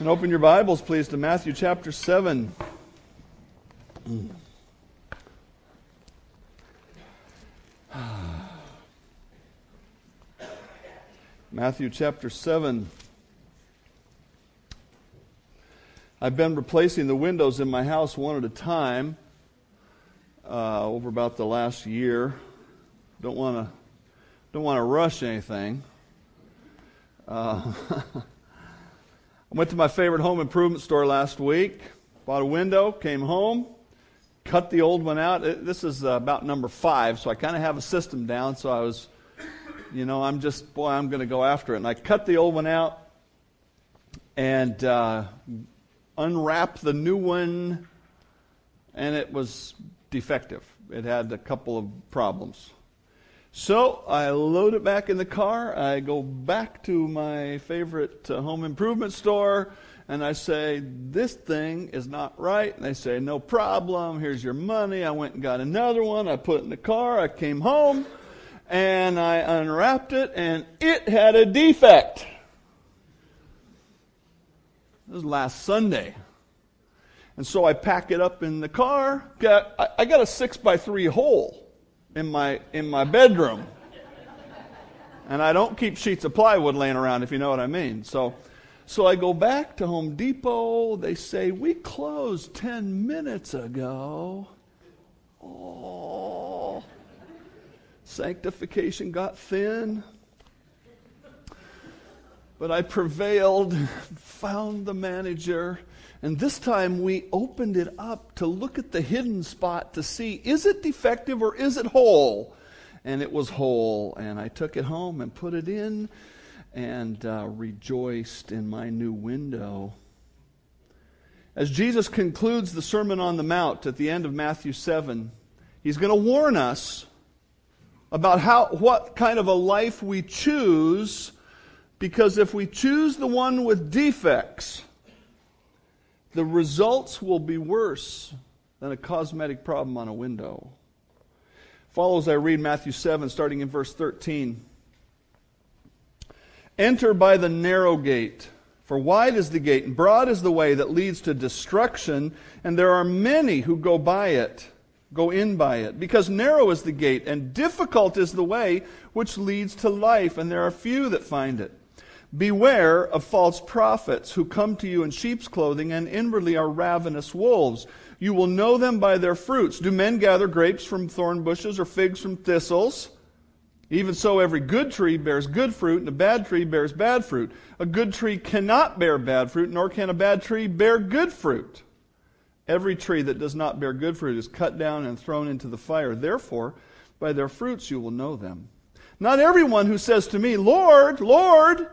And open your Bibles, please, to Matthew chapter 7. Matthew chapter 7. I've been replacing the windows in my house one at a time uh, over about the last year. Don't want to don't want to rush anything. Uh, Went to my favorite home improvement store last week, bought a window, came home, cut the old one out. This is uh, about number five, so I kind of have a system down. So I was, you know, I'm just, boy, I'm going to go after it. And I cut the old one out and uh, unwrapped the new one, and it was defective. It had a couple of problems. So I load it back in the car. I go back to my favorite uh, home improvement store and I say, This thing is not right. And they say, No problem. Here's your money. I went and got another one. I put it in the car. I came home and I unwrapped it and it had a defect. This was last Sunday. And so I pack it up in the car. Got, I got a six by three hole in my, in my bedroom. And I don't keep sheets of plywood laying around, if you know what I mean. So, so I go back to Home Depot. They say, We closed 10 minutes ago. Oh, sanctification got thin. But I prevailed, found the manager, and this time we opened it up to look at the hidden spot to see is it defective or is it whole? And it was whole. And I took it home and put it in and uh, rejoiced in my new window. As Jesus concludes the Sermon on the Mount at the end of Matthew 7, he's going to warn us about how, what kind of a life we choose, because if we choose the one with defects, the results will be worse than a cosmetic problem on a window. Follow as I read Matthew 7, starting in verse 13. Enter by the narrow gate, for wide is the gate, and broad is the way that leads to destruction, and there are many who go by it, go in by it. Because narrow is the gate, and difficult is the way which leads to life, and there are few that find it. Beware of false prophets who come to you in sheep's clothing and inwardly are ravenous wolves. You will know them by their fruits. Do men gather grapes from thorn bushes or figs from thistles? Even so, every good tree bears good fruit, and a bad tree bears bad fruit. A good tree cannot bear bad fruit, nor can a bad tree bear good fruit. Every tree that does not bear good fruit is cut down and thrown into the fire. Therefore, by their fruits you will know them. Not everyone who says to me, Lord, Lord,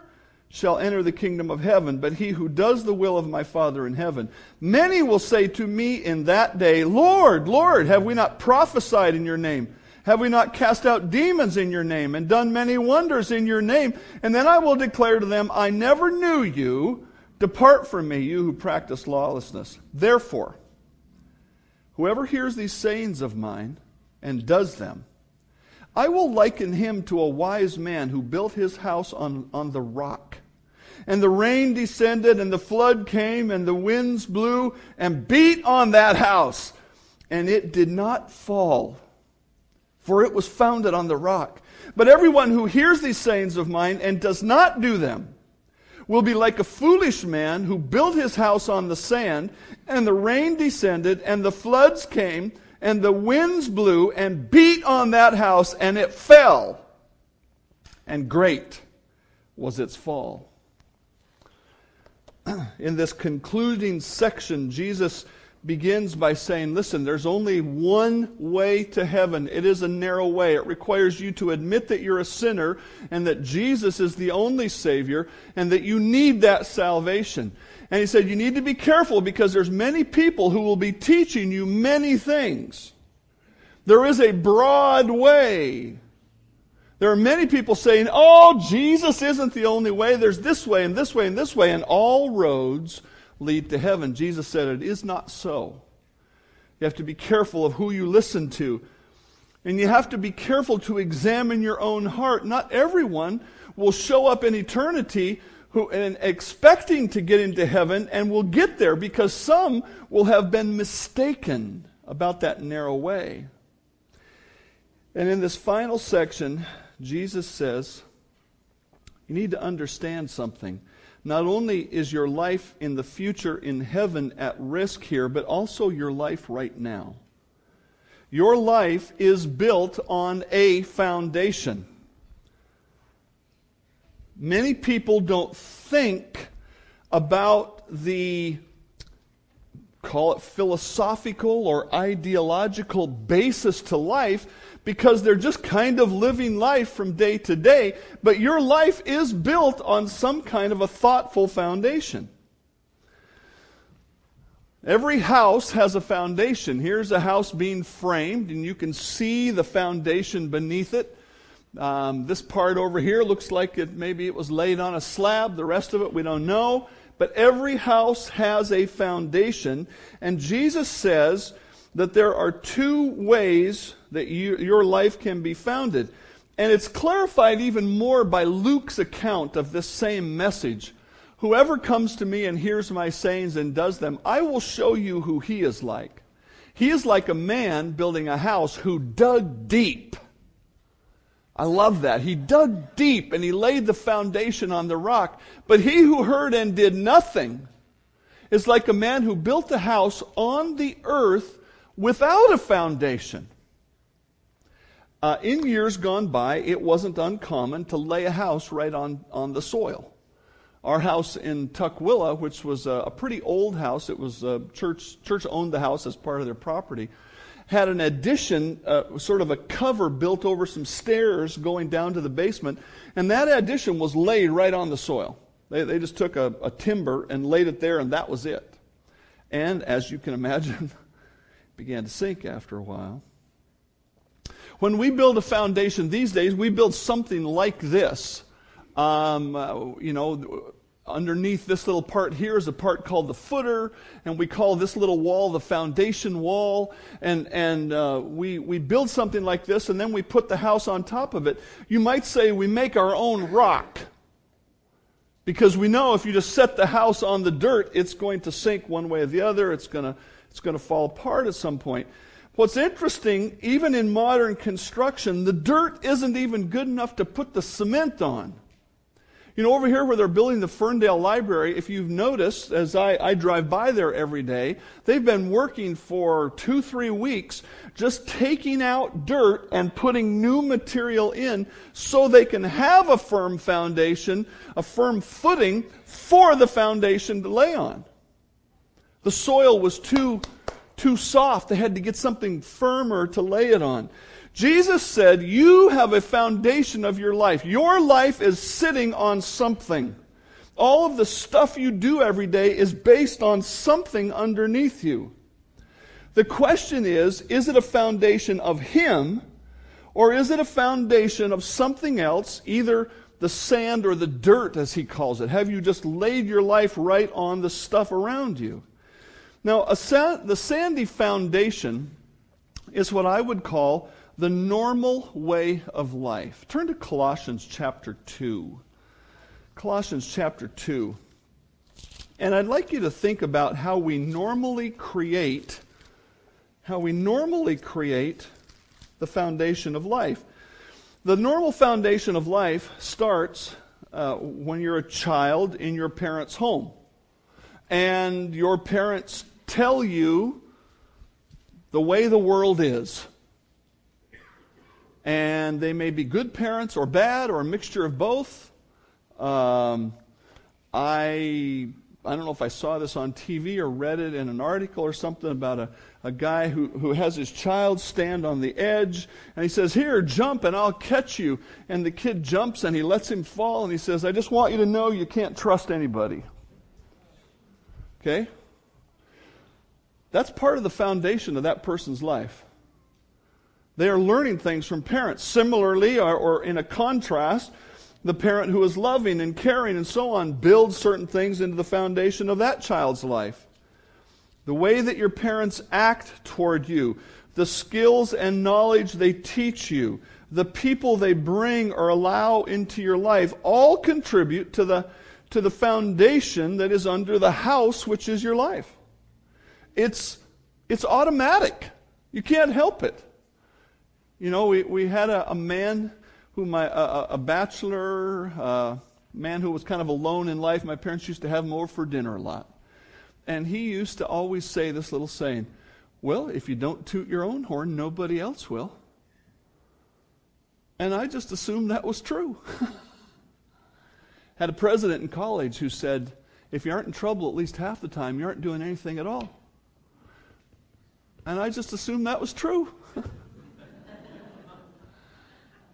shall enter the kingdom of heaven, but he who does the will of my Father in heaven. Many will say to me in that day, Lord, Lord, have we not prophesied in your name? Have we not cast out demons in your name and done many wonders in your name? And then I will declare to them, I never knew you. Depart from me, you who practice lawlessness. Therefore, whoever hears these sayings of mine and does them, I will liken him to a wise man who built his house on, on the rock. And the rain descended, and the flood came, and the winds blew and beat on that house. And it did not fall, for it was founded on the rock. But everyone who hears these sayings of mine and does not do them will be like a foolish man who built his house on the sand, and the rain descended, and the floods came and the winds blew and beat on that house, and it fell. And great was its fall. In this concluding section, Jesus begins by saying, Listen, there's only one way to heaven. It is a narrow way. It requires you to admit that you're a sinner and that Jesus is the only Savior and that you need that salvation. And he said, You need to be careful because there's many people who will be teaching you many things. There is a broad way. There are many people saying, Oh, Jesus isn't the only way. There's this way and this way and this way, and all roads lead to heaven. Jesus said it is not so. You have to be careful of who you listen to. And you have to be careful to examine your own heart. Not everyone will show up in eternity who and expecting to get into heaven and will get there because some will have been mistaken about that narrow way. And in this final section, Jesus says, you need to understand something. Not only is your life in the future in heaven at risk here, but also your life right now. Your life is built on a foundation. Many people don't think about the, call it philosophical or ideological basis to life because they're just kind of living life from day to day. But your life is built on some kind of a thoughtful foundation. Every house has a foundation. Here's a house being framed, and you can see the foundation beneath it. Um, this part over here looks like it maybe it was laid on a slab. The rest of it we don't know. But every house has a foundation. And Jesus says that there are two ways that you, your life can be founded. And it's clarified even more by Luke's account of this same message. Whoever comes to me and hears my sayings and does them, I will show you who he is like. He is like a man building a house who dug deep I love that. He dug deep and he laid the foundation on the rock. But he who heard and did nothing is like a man who built a house on the earth without a foundation. Uh, in years gone by, it wasn't uncommon to lay a house right on, on the soil. Our house in Tukwila, which was a, a pretty old house, it was a church, church owned the house as part of their property had an addition, uh, sort of a cover built over some stairs going down to the basement, and that addition was laid right on the soil. They, they just took a, a timber and laid it there, and that was it. And as you can imagine, began to sink after a while. When we build a foundation these days, we build something like this. Um, uh, you know, underneath this little part here is a part called the footer, and we call this little wall the foundation wall. And, and uh, we, we build something like this, and then we put the house on top of it. You might say we make our own rock. Because we know if you just set the house on the dirt, it's going to sink one way or the other. It's going to, it's going to fall apart at some point. What's interesting, even in modern construction, the dirt isn't even good enough to put the cement on. You know, over here where they're building the Ferndale Library, if you've noticed, as I, I, drive by there every day, they've been working for two, three weeks just taking out dirt and putting new material in so they can have a firm foundation, a firm footing for the foundation to lay on. The soil was too, too soft. They had to get something firmer to lay it on. Jesus said, You have a foundation of your life. Your life is sitting on something. All of the stuff you do every day is based on something underneath you. The question is is it a foundation of Him, or is it a foundation of something else, either the sand or the dirt, as He calls it? Have you just laid your life right on the stuff around you? Now, sa- the sandy foundation is what I would call the normal way of life. Turn to Colossians chapter 2. Colossians chapter 2. And I'd like you to think about how we normally create how we normally create the foundation of life. The normal foundation of life starts uh, when you're a child in your parents' home. And your parents tell you the way the world is and they may be good parents or bad or a mixture of both. Um, I I don't know if I saw this on TV or read it in an article or something about a, a guy who, who has his child stand on the edge and he says, Here, jump and I'll catch you. And the kid jumps and he lets him fall and he says, I just want you to know you can't trust anybody. Okay? That's part of the foundation of that person's life. They are learning things from parents. Similarly, or, or, in a contrast, the parent who is loving and caring and so on builds certain things into the foundation of that child's life. The way that your parents act toward you, the skills and knowledge they teach you, the people they bring or allow into your life all contribute to the, to the foundation that is under the house, which is your life. It's, it's automatic. You can't help it. You know, we, we had a, a man whom I, a, a bachelor, man who was kind of alone in life. My parents used to have him over for dinner a lot. And he used to always say this little saying Well, if you don't toot your own horn, nobody else will. And I just assumed that was true. Had a president in college who said, If you aren't in trouble at least half the time, you aren't doing anything at all. And I just assumed that was true.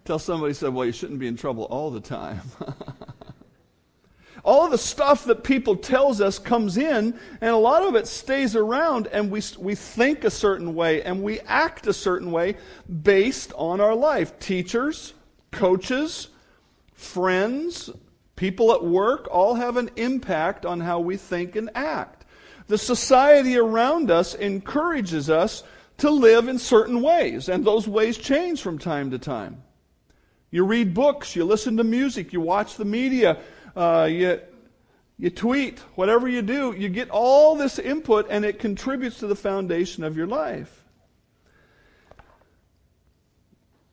Till somebody said, Well, you shouldn't be in trouble all the time. all the stuff that people tells us comes in and a lot of it stays around and we, we think a certain way and we act a certain way based on our life. Teachers coaches friends people at work all have an impact on how we think and act. The society around us encourages us to live in certain ways and those ways change from time to time you read books you listen to music you watch the media uh, you, you tweet, whatever you do, you get all this input and it contributes to the foundation of your life.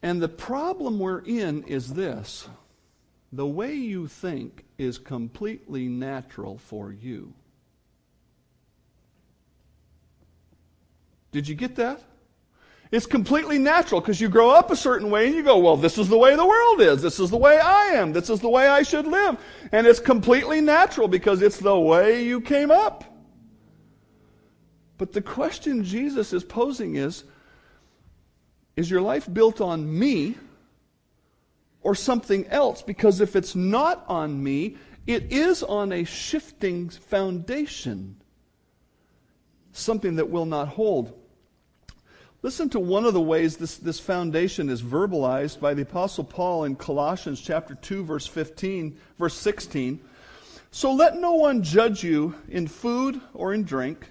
And the problem we're in is this the way you think is completely natural for you. Did you get that? It's completely natural because you grow up a certain way and you go, well, this is the way the world is. This is the way I am. This is the way I should live. And it's completely natural because it's the way you came up. But the question Jesus is posing is Is your life built on me or something else? Because if it's not on me, it is on a shifting foundation, something that will not hold. Listen to one of the ways this, this foundation is verbalized by the Apostle Paul in Colossians chapter 2, verse 15, verse 16. So let no one judge you in food or in drink,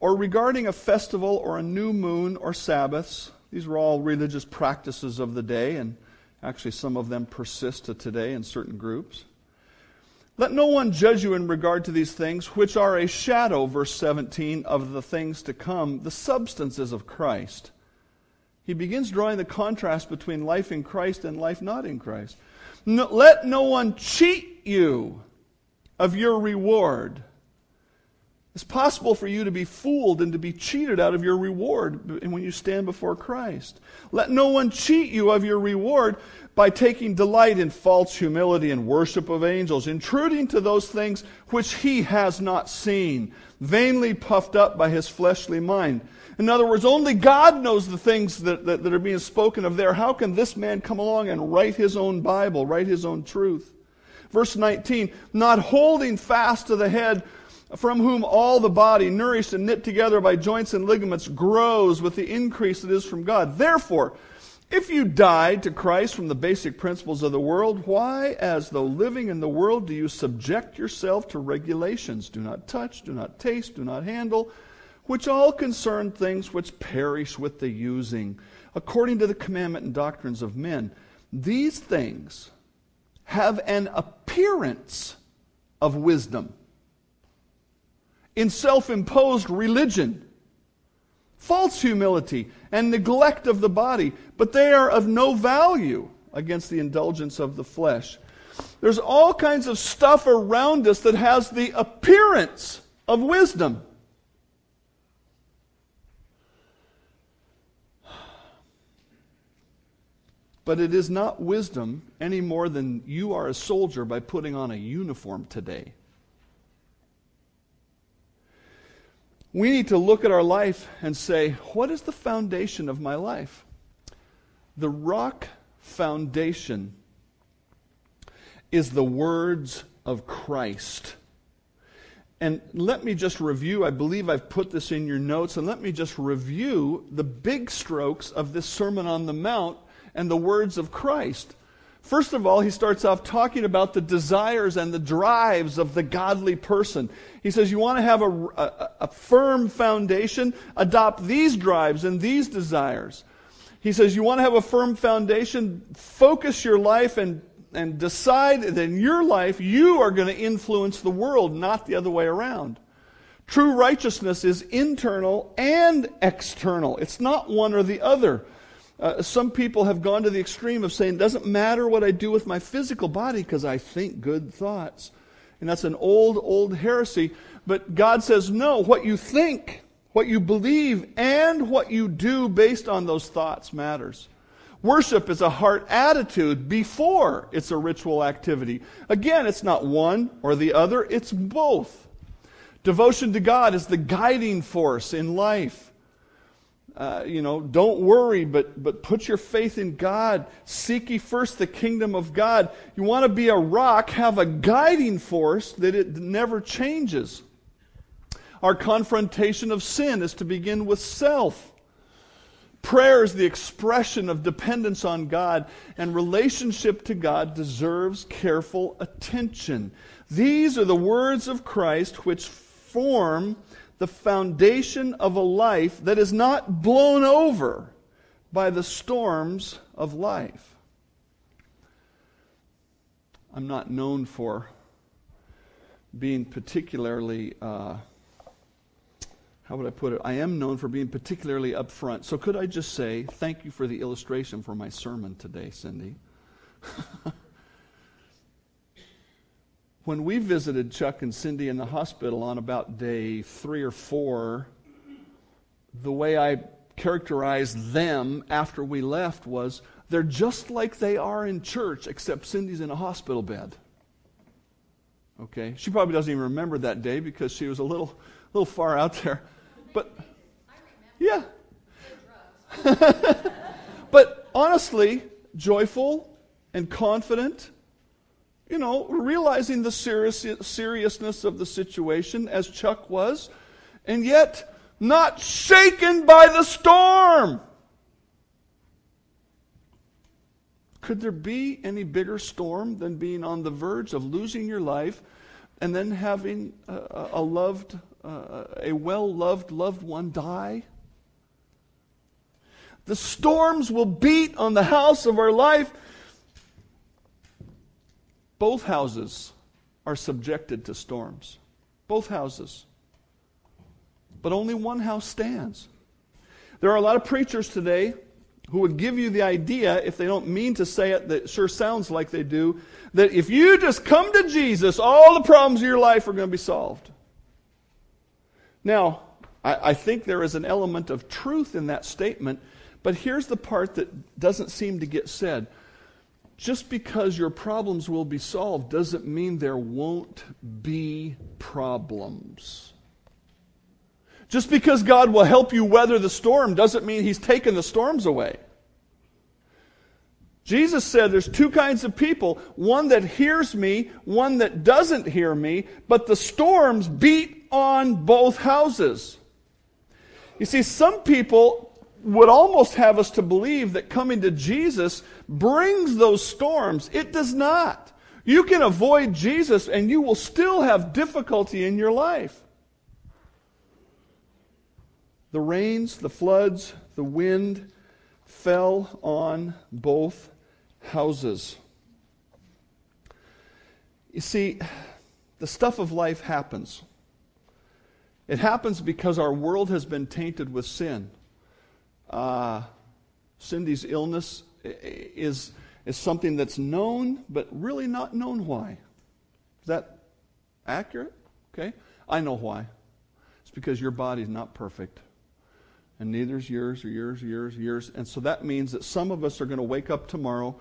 or regarding a festival or a new moon or Sabbaths. These are all religious practices of the day, and actually some of them persist to today in certain groups. Let no one judge you in regard to these things, which are a shadow, verse 17, of the things to come, the substances of Christ. He begins drawing the contrast between life in Christ and life not in Christ. No, let no one cheat you of your reward. It's possible for you to be fooled and to be cheated out of your reward when you stand before Christ. Let no one cheat you of your reward, by taking delight in false humility and worship of angels, intruding to those things which he has not seen, vainly puffed up by his fleshly mind. In other words, only God knows the things that, that, that, are being spoken of there. How can this man come along and write his own Bible, write his own truth? Verse 19, not holding fast to the head, from whom all the body, nourished and knit together by joints and ligaments, grows with the increase that is from God. Therefore, if you died to Christ from the basic principles of the world, why, as though living in the world, do you subject yourself to regulations? Do not touch, do not taste, do not handle, which all concern things which perish with the using, according to the commandment and doctrines of men. These things have an appearance of wisdom in self imposed religion false humility, and neglect of the body, but they are of no value against the indulgence of the flesh. There's all kinds of stuff around us that has the appearance of wisdom. But it is not wisdom any more than you are a soldier by putting on a uniform today. We need to look at our life and say, what is the foundation of my life? The rock foundation is the words of Christ. And let me just review, I believe I've put this in your notes, and let me just review the big strokes of this Sermon on the Mount and the words of Christ. First of all, he starts off talking about the desires and the drives of the godly person. He says, You want to have a, a, a, firm foundation? Adopt these drives and these desires. He says, You want to have a firm foundation? Focus your life and and decide that in your life you are going to influence the world, not the other way around. True righteousness is internal and external. It's not one or the other. Uh, some people have gone to the extreme of saying, it doesn't matter what I do with my physical body because I think good thoughts. And that's an old, old heresy. But God says, no, what you think, what you believe, and what you do based on those thoughts matters. Worship is a heart attitude before it's a ritual activity. Again, it's not one or the other, it's both. Devotion to God is the guiding force in life. Uh, you know, don't worry, but, but put your faith in God. Seek ye first the kingdom of God. You want to be a rock, have a guiding force that it never changes. Our confrontation of sin is to begin with self. Prayer is the expression of dependence on God, and relationship to God deserves careful attention. These are the words of Christ which form the foundation of a life that is not blown over by the storms of life. I'm not known for being particularly. Uh, how would I put it? I am known for being particularly upfront. So could I just say, thank you for the illustration for my sermon today, Cindy. when we visited Chuck and Cindy in the hospital on about day three or four, the way I characterized them after we left was they're just like they are in church, except Cindy's in a hospital bed. Okay? She probably doesn't even remember that day because she was a little, little far out there. But yeah. but honestly, joyful and confident, you know, realizing the serious, seriousness of the situation as Chuck was, and yet not shaken by the storm. Could there be any bigger storm than being on the verge of losing your life and then having a, a loved uh, a well loved loved one die? The storms will beat on the house of our life. Both houses are subjected to storms. Both houses. But only one house stands. There are a lot of preachers today who would give you the idea, if they don't mean to say it, that sure sounds like they do, that if you just come to Jesus, all the problems of your life are going to be solved. Now, I, I think there is an element of truth in that statement, but here's the part that doesn't seem to get said. Just because your problems will be solved doesn't mean there won't be problems. Just because God will help you weather the storm doesn't mean He's taken the storms away. Jesus said there's two kinds of people one that hears me, one that doesn't hear me, but the storms beat on both houses. You see, some people would almost have us to believe that coming to Jesus brings those storms. It does not. You can avoid Jesus and you will still have difficulty in your life. The rains, the floods, the wind fell on both houses. You see, the stuff of life happens. It happens because our world has been tainted with sin. Uh, Cindy's illness is, is something that's known, but really not known why. Is that accurate? Okay. I know why. It's because your body's not perfect. And neither is yours or yours or yours or yours. And so that means that some of us are going to wake up tomorrow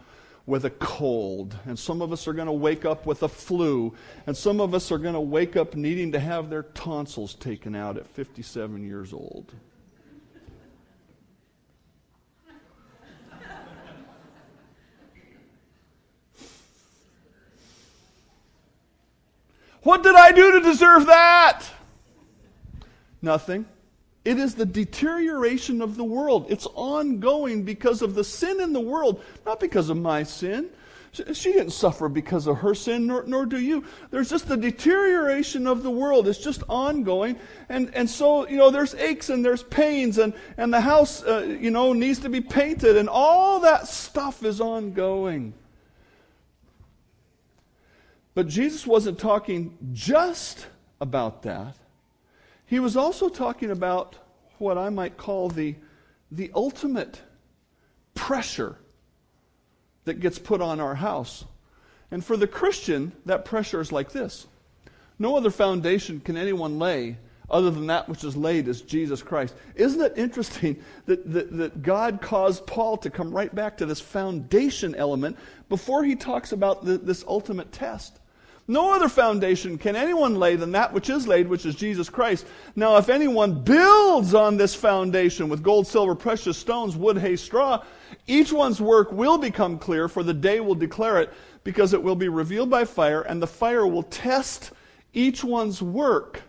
with a cold, and some of us are going to wake up with a flu, and some of us are going to wake up needing to have their tonsils taken out at 57 years old. What did I do to deserve that? Nothing. It is the deterioration of the world. It's ongoing because of the sin in the world, not because of my sin. She didn't suffer because of her sin, nor, nor, do you. There's just the deterioration of the world. It's just ongoing. And, and so, you know, there's aches and there's pains, and, and the house, uh, you know, needs to be painted, and all that stuff is ongoing. But Jesus wasn't talking just about that. He was also talking about what I might call the, the ultimate pressure that gets put on our house. And for the Christian, that pressure is like this No other foundation can anyone lay other than that which is laid is Jesus Christ. Isn't it interesting that, that, that, God caused Paul to come right back to this foundation element before he talks about the, this ultimate test? No other foundation can anyone lay than that which is laid, which is Jesus Christ. Now, if anyone builds on this foundation with gold, silver, precious stones, wood, hay, straw, each one's work will become clear, for the day will declare it, because it will be revealed by fire, and the fire will test each one's work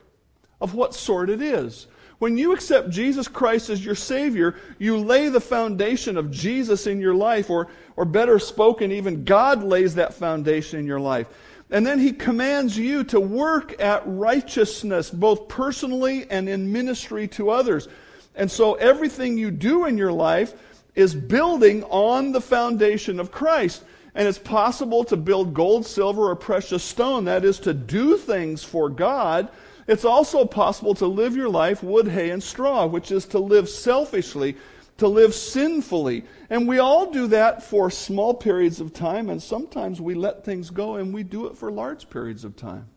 of what sort it is. When you accept Jesus Christ as your Savior, you lay the foundation of Jesus in your life, or, or better spoken, even God lays that foundation in your life. And then he commands you to work at righteousness, both personally and in ministry to others. And so everything you do in your life is building on the foundation of Christ. And it's possible to build gold, silver, or precious stone. That is to do things for God. It's also possible to live your life wood, hay, and straw, which is to live selfishly to live sinfully. And we all do that for small periods of time, and sometimes we let things go and we do it for large periods of time.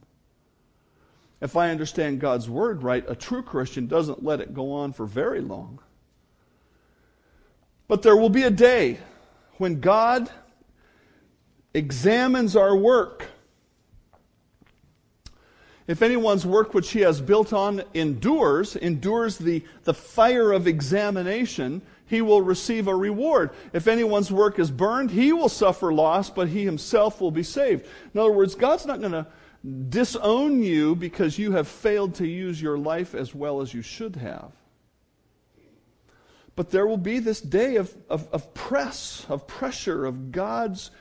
If I understand God's word right, a true Christian doesn't let it go on for very long. But there will be a day when God examines our work. If anyone's work which he has built on endures, endures the, the fire of examination, he will receive a reward. If anyone's work is burned, he will suffer loss, but he himself will be saved. In other words, God's not going to disown you because you have failed to use your life as well as you should have. But there will be this day of, of, of press, of pressure, of God's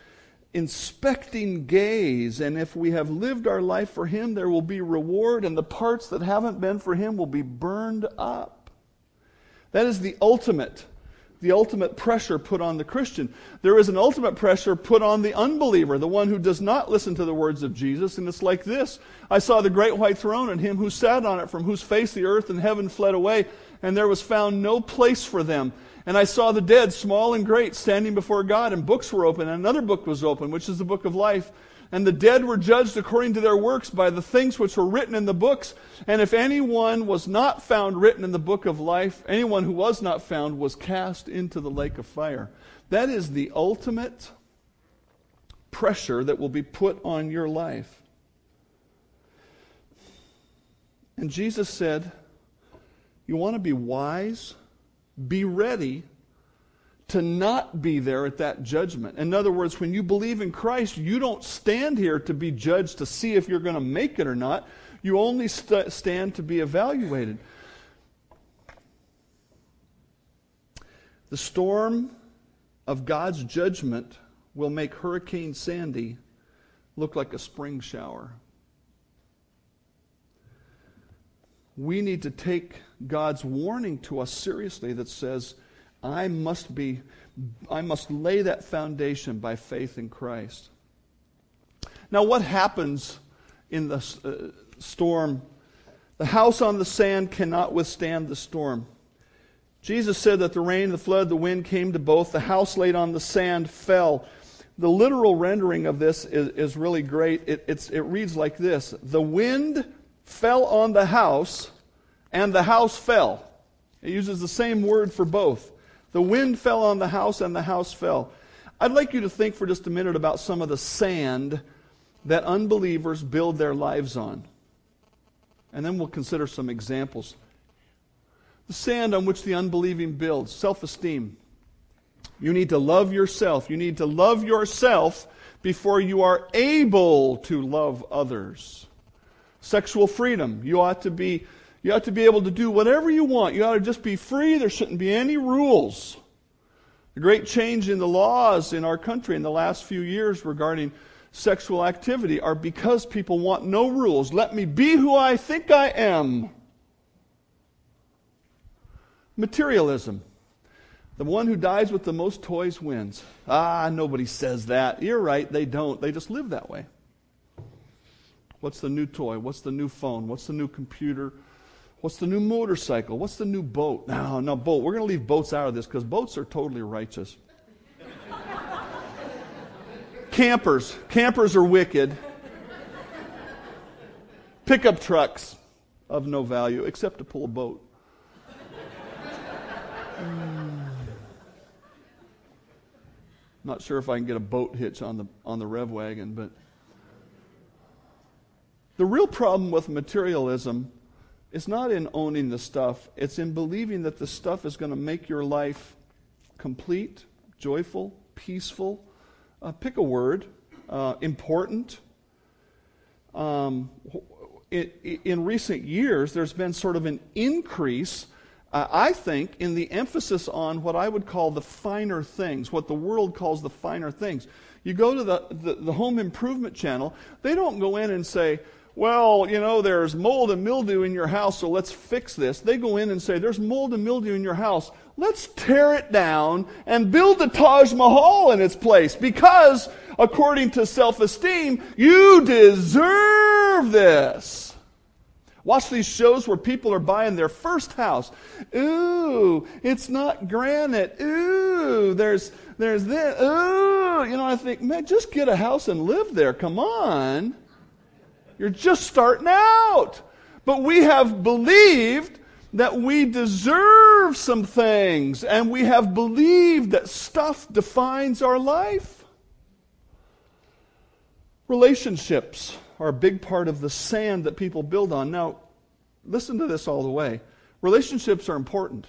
inspecting gaze. And if we have lived our life for Him, there will be reward, and the parts that haven't been for Him will be burned up. That is the ultimate the ultimate pressure put on the Christian. There is an ultimate pressure put on the unbeliever, the one who does not listen to the words of Jesus. And it's like this I saw the great white throne and him who sat on it, from whose face the earth and heaven fled away, and there was found no place for them. And I saw the dead, small and great, standing before God, and books were open, and another book was open, which is the book of life. And the dead were judged according to their works by the things which were written in the books. And if anyone was not found written in the book of life, anyone who was not found was cast into the lake of fire. That is the ultimate pressure that will be put on your life. And Jesus said, You want to be wise? Be ready to not be there at that judgment. In other words, when you believe in Christ, you don't stand here to be judged to see if you're going to make it or not. You only st- stand to be evaluated. The storm of God's judgment will make Hurricane Sandy look like a spring shower. We need to take God's warning to us seriously that says, I must be, I must lay that foundation by faith in Christ. Now, what happens in the uh, storm? The house on the sand cannot withstand the storm. Jesus said that the rain, the flood, the wind came to both. The house laid on the sand fell. The literal rendering of this is, is really great. It, it reads like this The wind fell on the house, and the house fell. It uses the same word for both. The wind fell on the house, and the house fell. I'd like you to think for just a minute about some of the sand that unbelievers build their lives on. And then we'll consider some examples. The sand on which the unbelieving builds self esteem. You need to love yourself. You need to love yourself before you are able to love others. Sexual freedom. You ought to be you ought to be able to do whatever you want. You ought to just be free. There shouldn't be any rules. The great change in the laws in our country in the last few years regarding sexual activity are because people want no rules. Let me be who I think I am. Materialism. The one who dies with the most toys wins. Ah, nobody says that. You're right, they don't. They just live that way. What's the new toy? What's the new phone? What's the new computer? What's the new motorcycle? What's the new boat? No, no, boat. We're going to leave boats out of this because boats are totally righteous. Campers. Campers are wicked. Pickup trucks of no value except to pull a boat. Not sure if I can get a boat hitch on the, on the rev wagon, but the real problem with materialism is not in owning the stuff, it's in believing that the stuff is going to make your life complete, joyful, peaceful. Uh, pick a word, uh, important. Um, in, recent years, there's been sort of an increase, uh, I think, in the emphasis on what I would call the finer things, what the world calls the finer things. You go to the, the, the home improvement channel, they don't go in and say, well, you know, there's mold and mildew in your house, so let's fix this. They go in and say, there's mold and mildew in your house. Let's tear it down and build the Taj Mahal in its place because, according to self esteem, you deserve this. Watch these shows where people are buying their first house. Ooh, it's not granite. Ooh, there's there's this. Ooh, you know, I think, man, just get a house and live there. Come on. You're just starting out. But we have believed that we deserve some things, and we have believed that stuff defines our life. Relationships are a big part of the sand that people build on. Now, listen to this all the way. Relationships are important.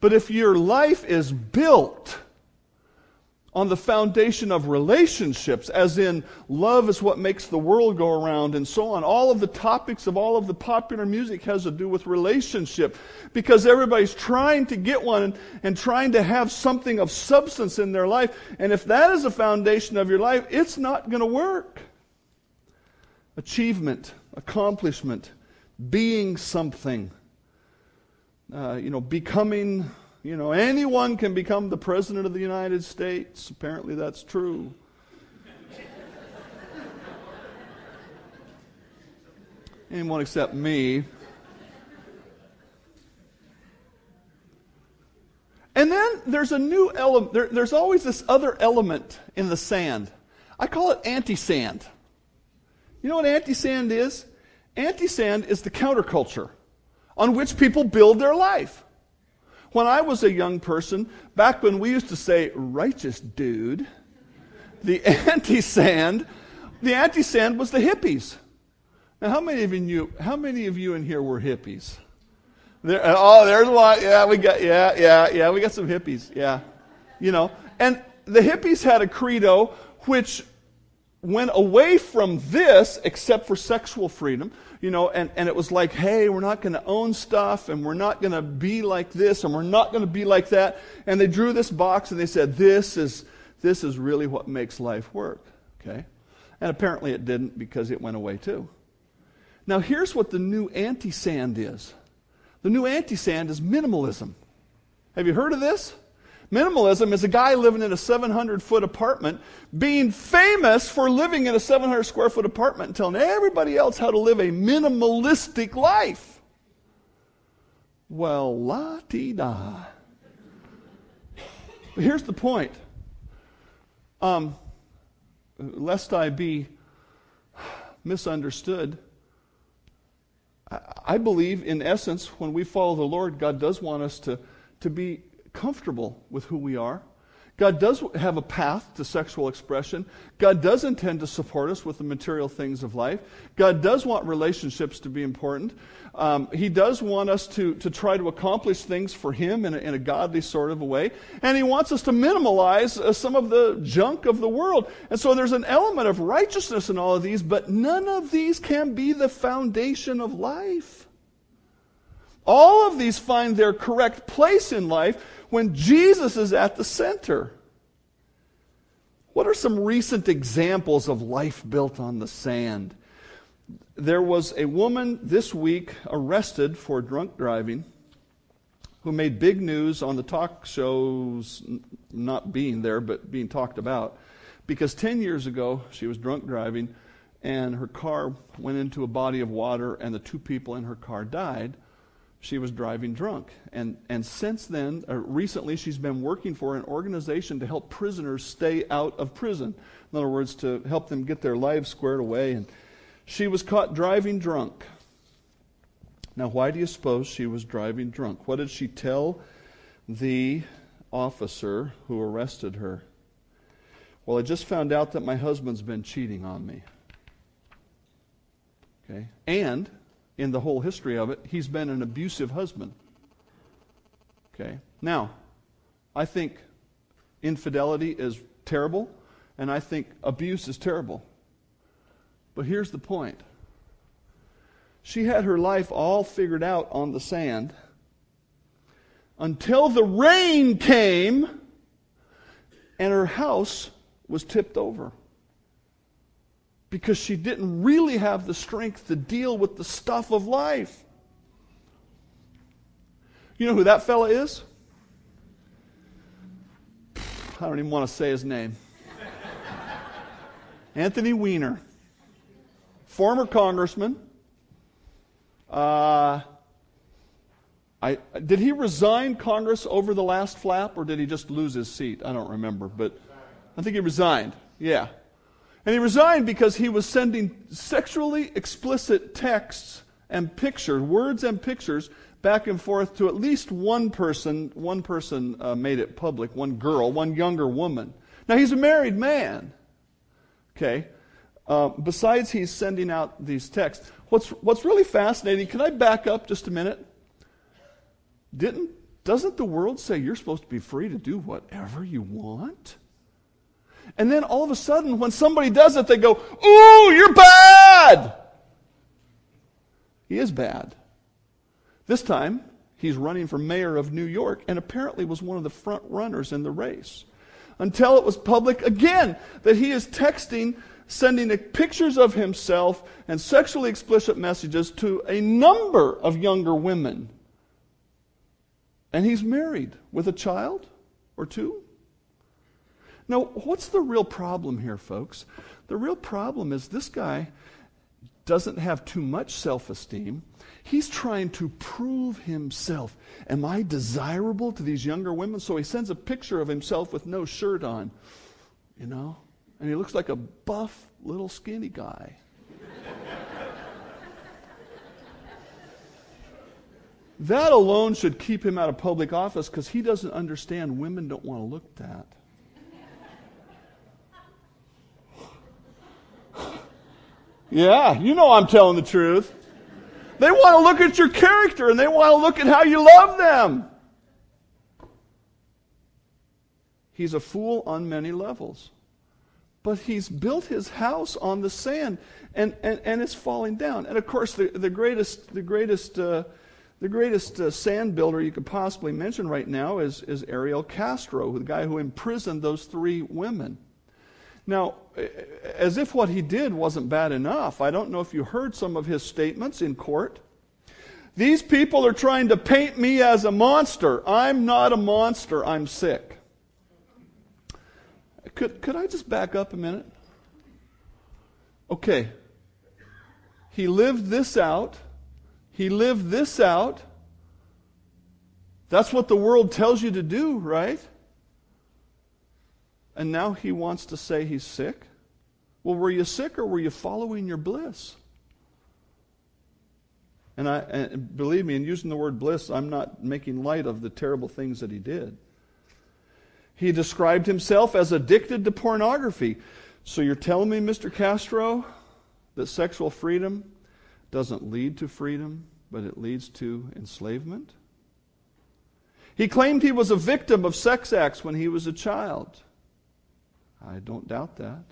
But if your life is built on the foundation of relationships, as in love is what makes the world go around and so on. All of the topics of all of the popular music has to do with relationship because everybody's trying to get one and, and trying to have something of substance in their life. And if that is the foundation of your life, it's not going to work. Achievement, accomplishment, being something, uh, you know, becoming you know, anyone can become the President of the United States. Apparently, that's true. anyone except me. And then there's a new element. There, there's always this other element in the sand. I call it anti sand. You know what anti sand is? Anti sand is the counterculture on which people build their life. When I was a young person, back when we used to say righteous dude, the anti sand, the anti sand was the hippies. Now, how many of you, how many of you in here were hippies? There, uh, oh, there's a lot. Yeah, we got, yeah, yeah, yeah, we got some hippies. Yeah. You know, and the hippies had a credo which went away from this except for sexual freedom you know and, and it was like hey we're not going to own stuff and we're not going to be like this and we're not going to be like that. And they drew this box and they said this is this is really what makes life work okay? And apparently it didn't because it went away too. Now here's what the new anti-sand is. The new anti-sand is minimalism. Have you heard of this Minimalism is a guy living in a 700 foot apartment, being famous for living in a 700 square foot apartment and telling everybody else how to live a minimalistic life. Well, la ti da. But Here's the point. Um, lest I be misunderstood, I believe, in essence, when we follow the Lord, God does want us to, to be comfortable with who we are. God does have a path to sexual expression. God does intend to support us with the material things of life. God does want relationships to be important. Um, he does want us to, to try to accomplish things for Him in a, in a godly sort of a way. And He wants us to minimalize uh, some of the junk of the world. And so there's an element of righteousness in all of these, but none of these can be the foundation of life. All of these find their correct place in life when Jesus is at the center. What are some recent examples of life built on the sand? There was a woman this week arrested for drunk driving who made big news on the talk shows, not being there, but being talked about. Because 10 years ago, she was drunk driving and her car went into a body of water, and the two people in her car died. She was driving drunk. And, and since then, uh, recently, she's been working for an organization to help prisoners stay out of prison. In other words, to help them get their lives squared away. And she was caught driving drunk. Now, why do you suppose she was driving drunk? What did she tell the officer who arrested her? Well, I just found out that my husband's been cheating on me. Okay? And in the whole history of it, he's been an abusive husband. Okay? Now, I think infidelity is terrible, and I think abuse is terrible. But here's the point she had her life all figured out on the sand until the rain came and her house was tipped over because she didn't really have the strength to deal with the stuff of life. You know who that fella is? I don't even want to say his name. Anthony Weiner, former congressman. Uh, I, did he resign Congress over the last flap, or did he just lose his seat? I don't remember, but I think he resigned. Yeah. And he resigned because he was sending sexually explicit texts and pictures, words and pictures, back and forth to at least one person. One person uh, made it public, one girl, one younger woman. Now, he's a married man. Okay? Uh, besides, he's sending out these texts. What's, what's really fascinating, can I back up just a minute? Didn't, doesn't the world say you're supposed to be free to do whatever you want? And then all of a sudden, when somebody does it, they go, Ooh, you're bad! He is bad. This time, he's running for mayor of New York and apparently was one of the front runners in the race. Until it was public again that he is texting, sending pictures of himself and sexually explicit messages to a number of younger women. And he's married with a child or two. Now, what's the real problem here, folks? The real problem is this guy doesn't have too much self esteem. He's trying to prove himself. Am I desirable to these younger women? So he sends a picture of himself with no shirt on, you know? And he looks like a buff, little skinny guy. that alone should keep him out of public office because he doesn't understand women don't want to look that. Yeah, you know I'm telling the truth. They want to look at your character and they want to look at how you love them. He's a fool on many levels. But he's built his house on the sand and, and, and it's falling down. And of course, the, the greatest, the greatest, uh, the greatest uh, sand builder you could possibly mention right now is, is Ariel Castro, the guy who imprisoned those three women. Now, as if what he did wasn't bad enough, I don't know if you heard some of his statements in court. These people are trying to paint me as a monster. I'm not a monster, I'm sick. Could, could I just back up a minute? Okay. He lived this out. He lived this out. That's what the world tells you to do, right? And now he wants to say he's sick? Well, were you sick or were you following your bliss? And I and believe me, in using the word bliss, I'm not making light of the terrible things that he did. He described himself as addicted to pornography. So you're telling me, Mr. Castro, that sexual freedom doesn't lead to freedom, but it leads to enslavement? He claimed he was a victim of sex acts when he was a child. I don't doubt that.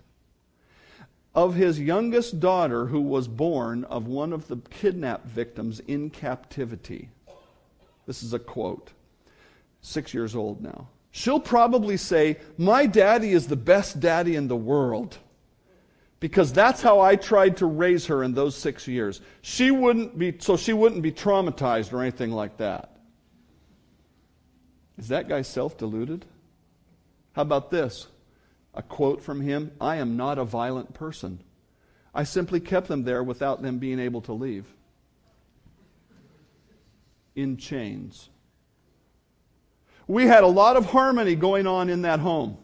Of his youngest daughter, who was born of one of the kidnapped victims in captivity. This is a quote. Six years old now. She'll probably say, My daddy is the best daddy in the world. Because that's how I tried to raise her in those six years. She wouldn't be, so she wouldn't be traumatized or anything like that. Is that guy self deluded? How about this? A quote from him I am not a violent person. I simply kept them there without them being able to leave. In chains. We had a lot of harmony going on in that home.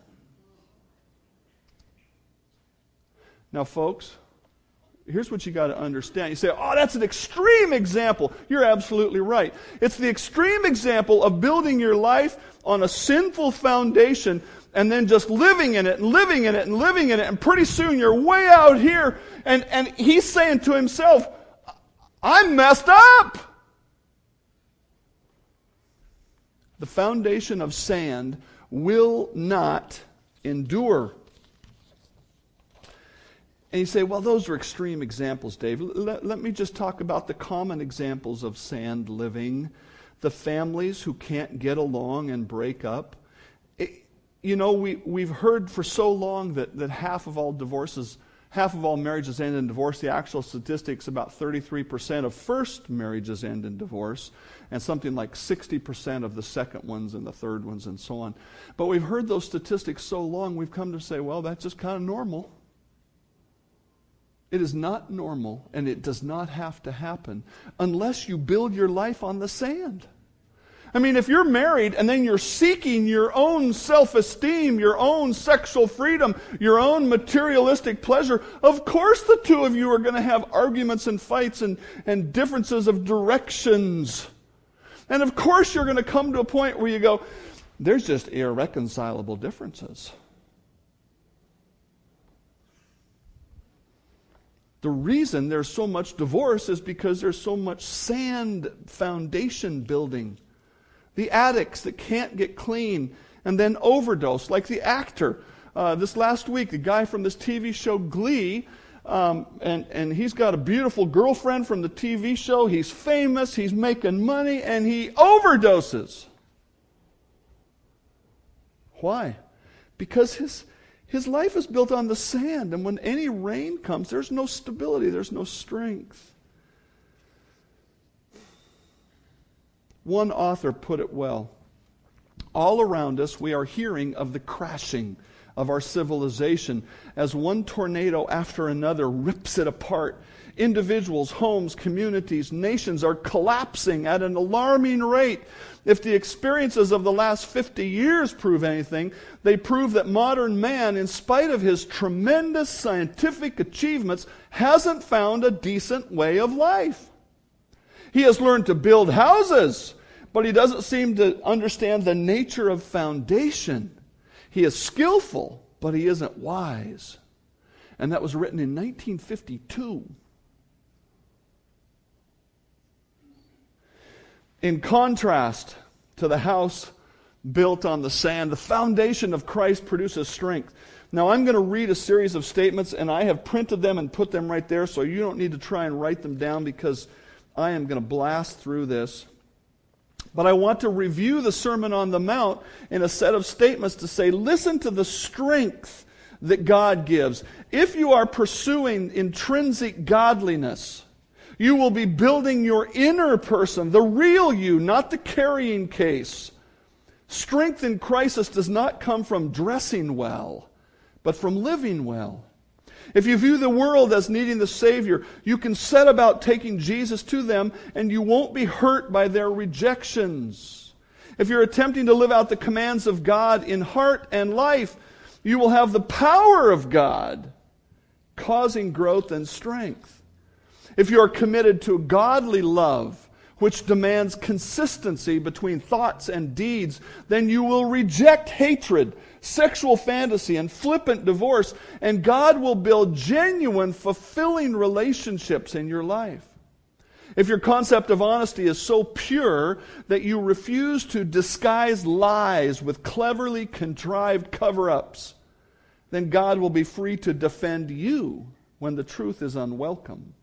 Now, folks, here's what you got to understand. You say, oh, that's an extreme example. You're absolutely right. It's the extreme example of building your life on a sinful foundation and then just living in it and living in it and living in it. And pretty soon you're way out here. And, and he's saying to himself, I'm messed up. The foundation of sand will not endure. And you say, well, those are extreme examples, Dave. Let, let, me just talk about the common examples of sand living. The families who can't get along and break up. It, you know, we, we've heard for so long that, that half of all divorces, half of all marriages end in divorce. The actual statistics, about 33% of first marriages end in divorce, and something like 60% of the second ones and the third ones and so on. But we've heard those statistics so long, we've come to say, well, that's just kind of normal. It is not normal and it does not have to happen unless you build your life on the sand. I mean, if you're married and then you're seeking your own self esteem, your own sexual freedom, your own materialistic pleasure, of course the two of you are going to have arguments and fights and, and differences of directions. And of course you're going to come to a point where you go, there's just irreconcilable differences. The reason there's so much divorce is because there's so much sand foundation building. The addicts that can't get clean and then overdose, like the actor. Uh, this last week, the guy from this TV show Glee, um, and, and he's got a beautiful girlfriend from the TV show. He's famous, he's making money, and he overdoses. Why? Because his, his life is built on the sand, and when any rain comes, there's no stability, there's no strength. One author put it well. All around us, we are hearing of the crashing of our civilization as one tornado after another rips it apart. Individuals, homes, communities, nations are collapsing at an alarming rate. If the experiences of the last 50 years prove anything, they prove that modern man, in spite of his tremendous scientific achievements, hasn't found a decent way of life. He has learned to build houses, but he doesn't seem to understand the nature of foundation. He is skillful, but he isn't wise. And that was written in 1952. In contrast to the house built on the sand, the foundation of Christ produces strength. Now, I'm going to read a series of statements, and I have printed them and put them right there, so you don't need to try and write them down because I am going to blast through this. But I want to review the Sermon on the Mount in a set of statements to say, listen to the strength that God gives. If you are pursuing intrinsic godliness, you will be building your inner person, the real you, not the carrying case. Strength in crisis does not come from dressing well, but from living well. If you view the world as needing the Savior, you can set about taking Jesus to them and you won't be hurt by their rejections. If you're attempting to live out the commands of God in heart and life, you will have the power of God causing growth and strength. If you are committed to godly love, which demands consistency between thoughts and deeds, then you will reject hatred sexual fantasy and flippant divorce, and God will build genuine, fulfilling relationships in your life. If your concept of honesty is so pure that you refuse to disguise lies with cleverly contrived cover ups, then God will be free to defend you when the truth is unwelcome.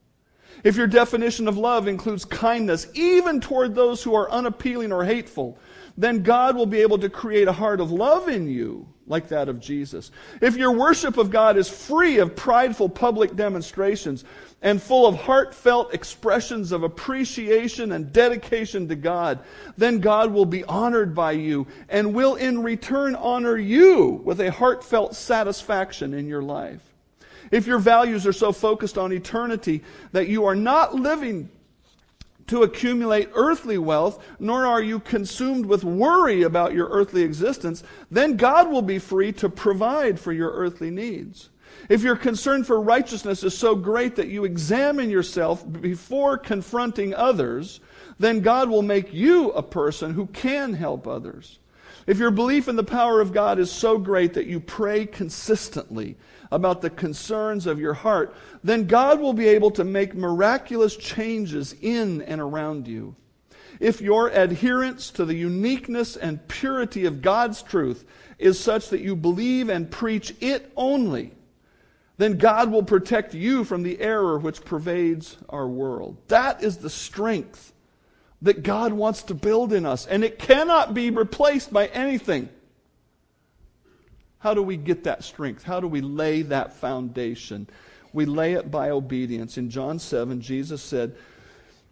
If your definition of love includes kindness, even toward those who are unappealing or hateful, then God will be able to create a heart of love in you, like that of Jesus. If your worship of God is free of prideful public demonstrations and full of heartfelt expressions of appreciation and dedication to God, then God will be honored by you and will in return honor you with a heartfelt satisfaction in your life. If your values are so focused on eternity that you are not living to accumulate earthly wealth, nor are you consumed with worry about your earthly existence, then God will be free to provide for your earthly needs. If your concern for righteousness is so great that you examine yourself before confronting others, then God will make you a person who can help others. If your belief in the power of God is so great that you pray consistently about the concerns of your heart, then God will be able to make miraculous changes in and around you. If your adherence to the uniqueness and purity of God's truth is such that you believe and preach it only, then God will protect you from the error which pervades our world. That is the strength that God wants to build in us, and it cannot be replaced by anything. How do we get that strength? How do we lay that foundation? We lay it by obedience. In John 7, Jesus said,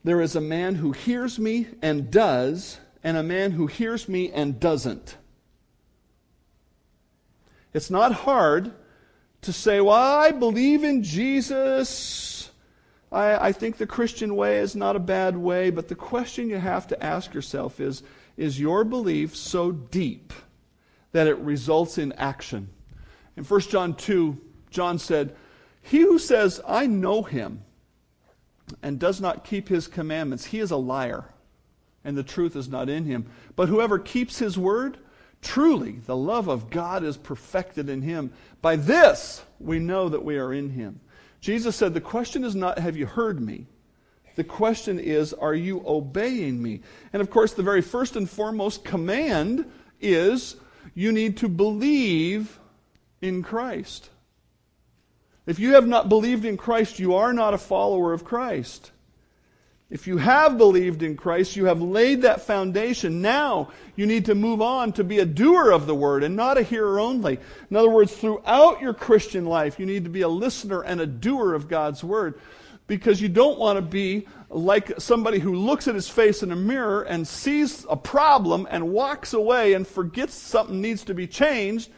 There is a man who hears me and does, and a man who hears me and doesn't. It's not hard to say, Well, I believe in Jesus. I, I think the Christian way is not a bad way, but the question you have to ask yourself is Is your belief so deep? That it results in action. In 1 John 2, John said, He who says, I know him, and does not keep his commandments, he is a liar, and the truth is not in him. But whoever keeps his word, truly the love of God is perfected in him. By this we know that we are in him. Jesus said, The question is not, Have you heard me? The question is, Are you obeying me? And of course, the very first and foremost command is you need to believe in Christ. If you have not believed in Christ, you are not a follower of Christ. If you have believed in Christ, you have laid that foundation. Now you need to move on to be a doer of the word and not a hearer only. In other words, throughout your Christian life, you need to be a listener and a doer of God's word because you don't want to be like somebody who looks at his face in a mirror and sees a problem and walks away and forgets something needs to be changed,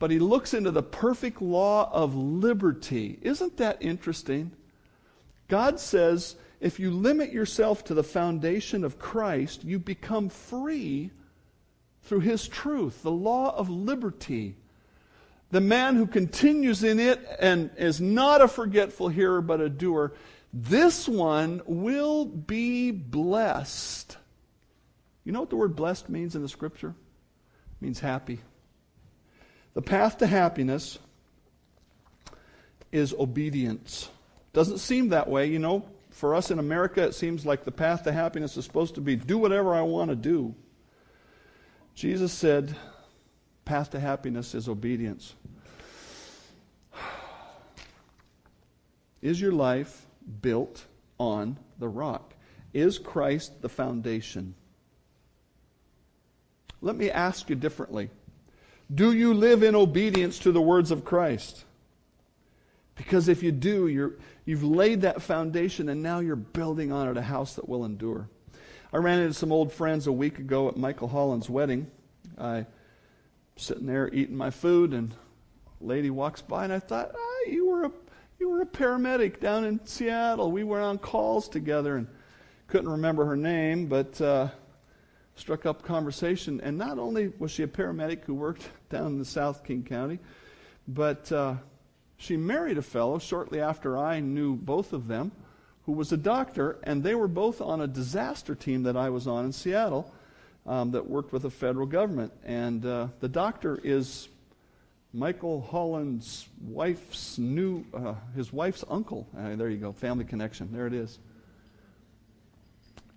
but he looks into the perfect law of liberty. Isn't that interesting? God says if you limit yourself to the foundation of Christ, you become free through his truth, the law of liberty. The man who continues in it and is not a forgetful hearer but a doer, this one will be blessed. You know what the word blessed means in the scripture? It means happy. The path to happiness is obedience. Doesn't seem that way, you know. For us in America, it seems like the path to happiness is supposed to be do whatever I want to do. Jesus said, path to happiness is obedience. Is your life built on the rock? Is Christ the foundation? Let me ask you differently. Do you live in obedience to the words of Christ? Because if you do, you're, you've laid that foundation and now you're building on it a house that will endure. I ran into some old friends a week ago at Michael Holland's wedding. I sitting there eating my food, and a lady walks by, and I thought, ah, you were a you were a paramedic down in Seattle. We were on calls together, and couldn't remember her name, but uh, struck up conversation. And not only was she a paramedic who worked down in the South King County, but uh, she married a fellow shortly after I knew both of them, who was a doctor, and they were both on a disaster team that I was on in Seattle um, that worked with the federal government. And uh, the doctor is Michael Holland's wife's new, uh, his wife's uncle. Uh, there you go, family connection. There it is.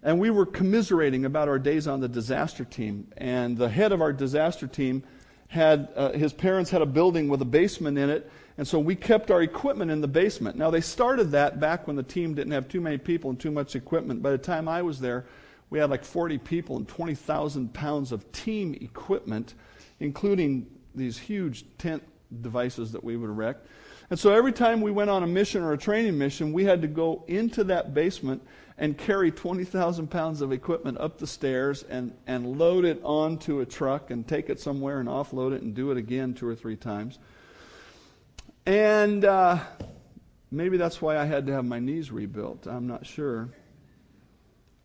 And we were commiserating about our days on the disaster team. And the head of our disaster team had, uh, his parents had a building with a basement in it. And so we kept our equipment in the basement. Now, they started that back when the team didn't have too many people and too much equipment. By the time I was there, we had like 40 people and 20,000 pounds of team equipment, including these huge tent devices that we would erect. And so every time we went on a mission or a training mission, we had to go into that basement and carry 20,000 pounds of equipment up the stairs and, and load it onto a truck and take it somewhere and offload it and do it again two or three times. And uh, maybe that's why I had to have my knees rebuilt. I'm not sure.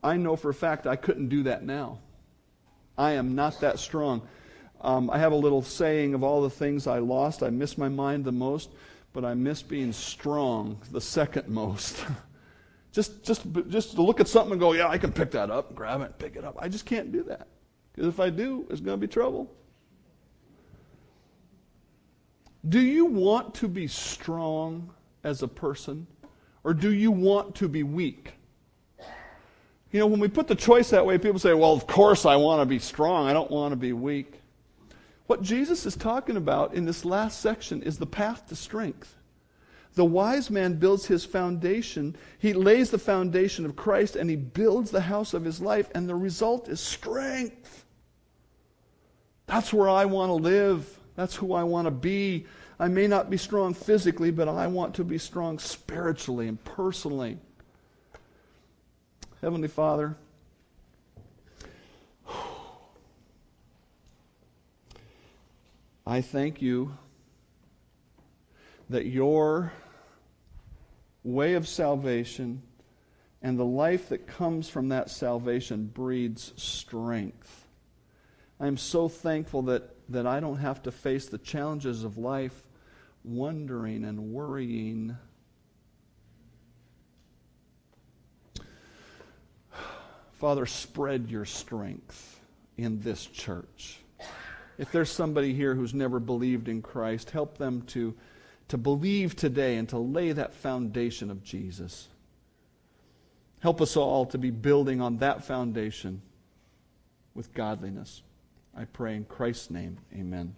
I know for a fact I couldn't do that now. I am not that strong. Um, I have a little saying of all the things I lost. I miss my mind the most, but I miss being strong the second most. just, just, just to look at something and go, yeah, I can pick that up, grab it, pick it up. I just can't do that. Because if I do, it's going to be trouble. Do you want to be strong as a person, or do you want to be weak? You know, when we put the choice that way, people say, well, of course I want to be strong. I don't want to be weak. What Jesus is talking about in this last section is the path to strength. The wise man builds his foundation. He lays the foundation of Christ and he builds the house of his life, and the result is strength. That's where I want to live. That's who I want to be. I may not be strong physically, but I want to be strong spiritually and personally. Heavenly Father, I thank you that your way of salvation and the life that comes from that salvation breeds strength. I am so thankful that, that I don't have to face the challenges of life wondering and worrying Father, spread your strength in this church. If there's somebody here who's never believed in Christ, help them to, to believe today and to lay that foundation of Jesus. Help us all to be building on that foundation with godliness. I pray in Christ's name, amen.